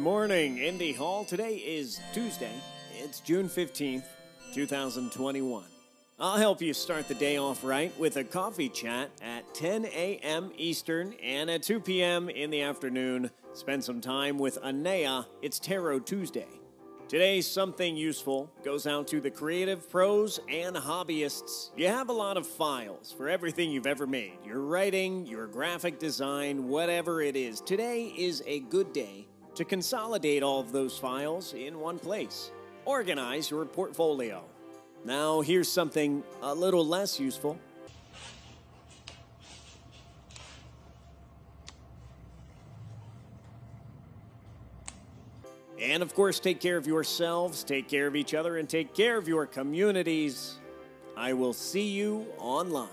morning, Indy Hall. Today is Tuesday. It's June 15th, 2021. I'll help you start the day off right with a coffee chat at 10 a.m. Eastern and at 2 p.m. in the afternoon. Spend some time with Anea. It's Tarot Tuesday. Today's something useful goes out to the creative pros and hobbyists. You have a lot of files for everything you've ever made your writing, your graphic design, whatever it is. Today is a good day to consolidate all of those files in one place. Organize your portfolio. Now, here's something a little less useful. And of course, take care of yourselves, take care of each other, and take care of your communities. I will see you online.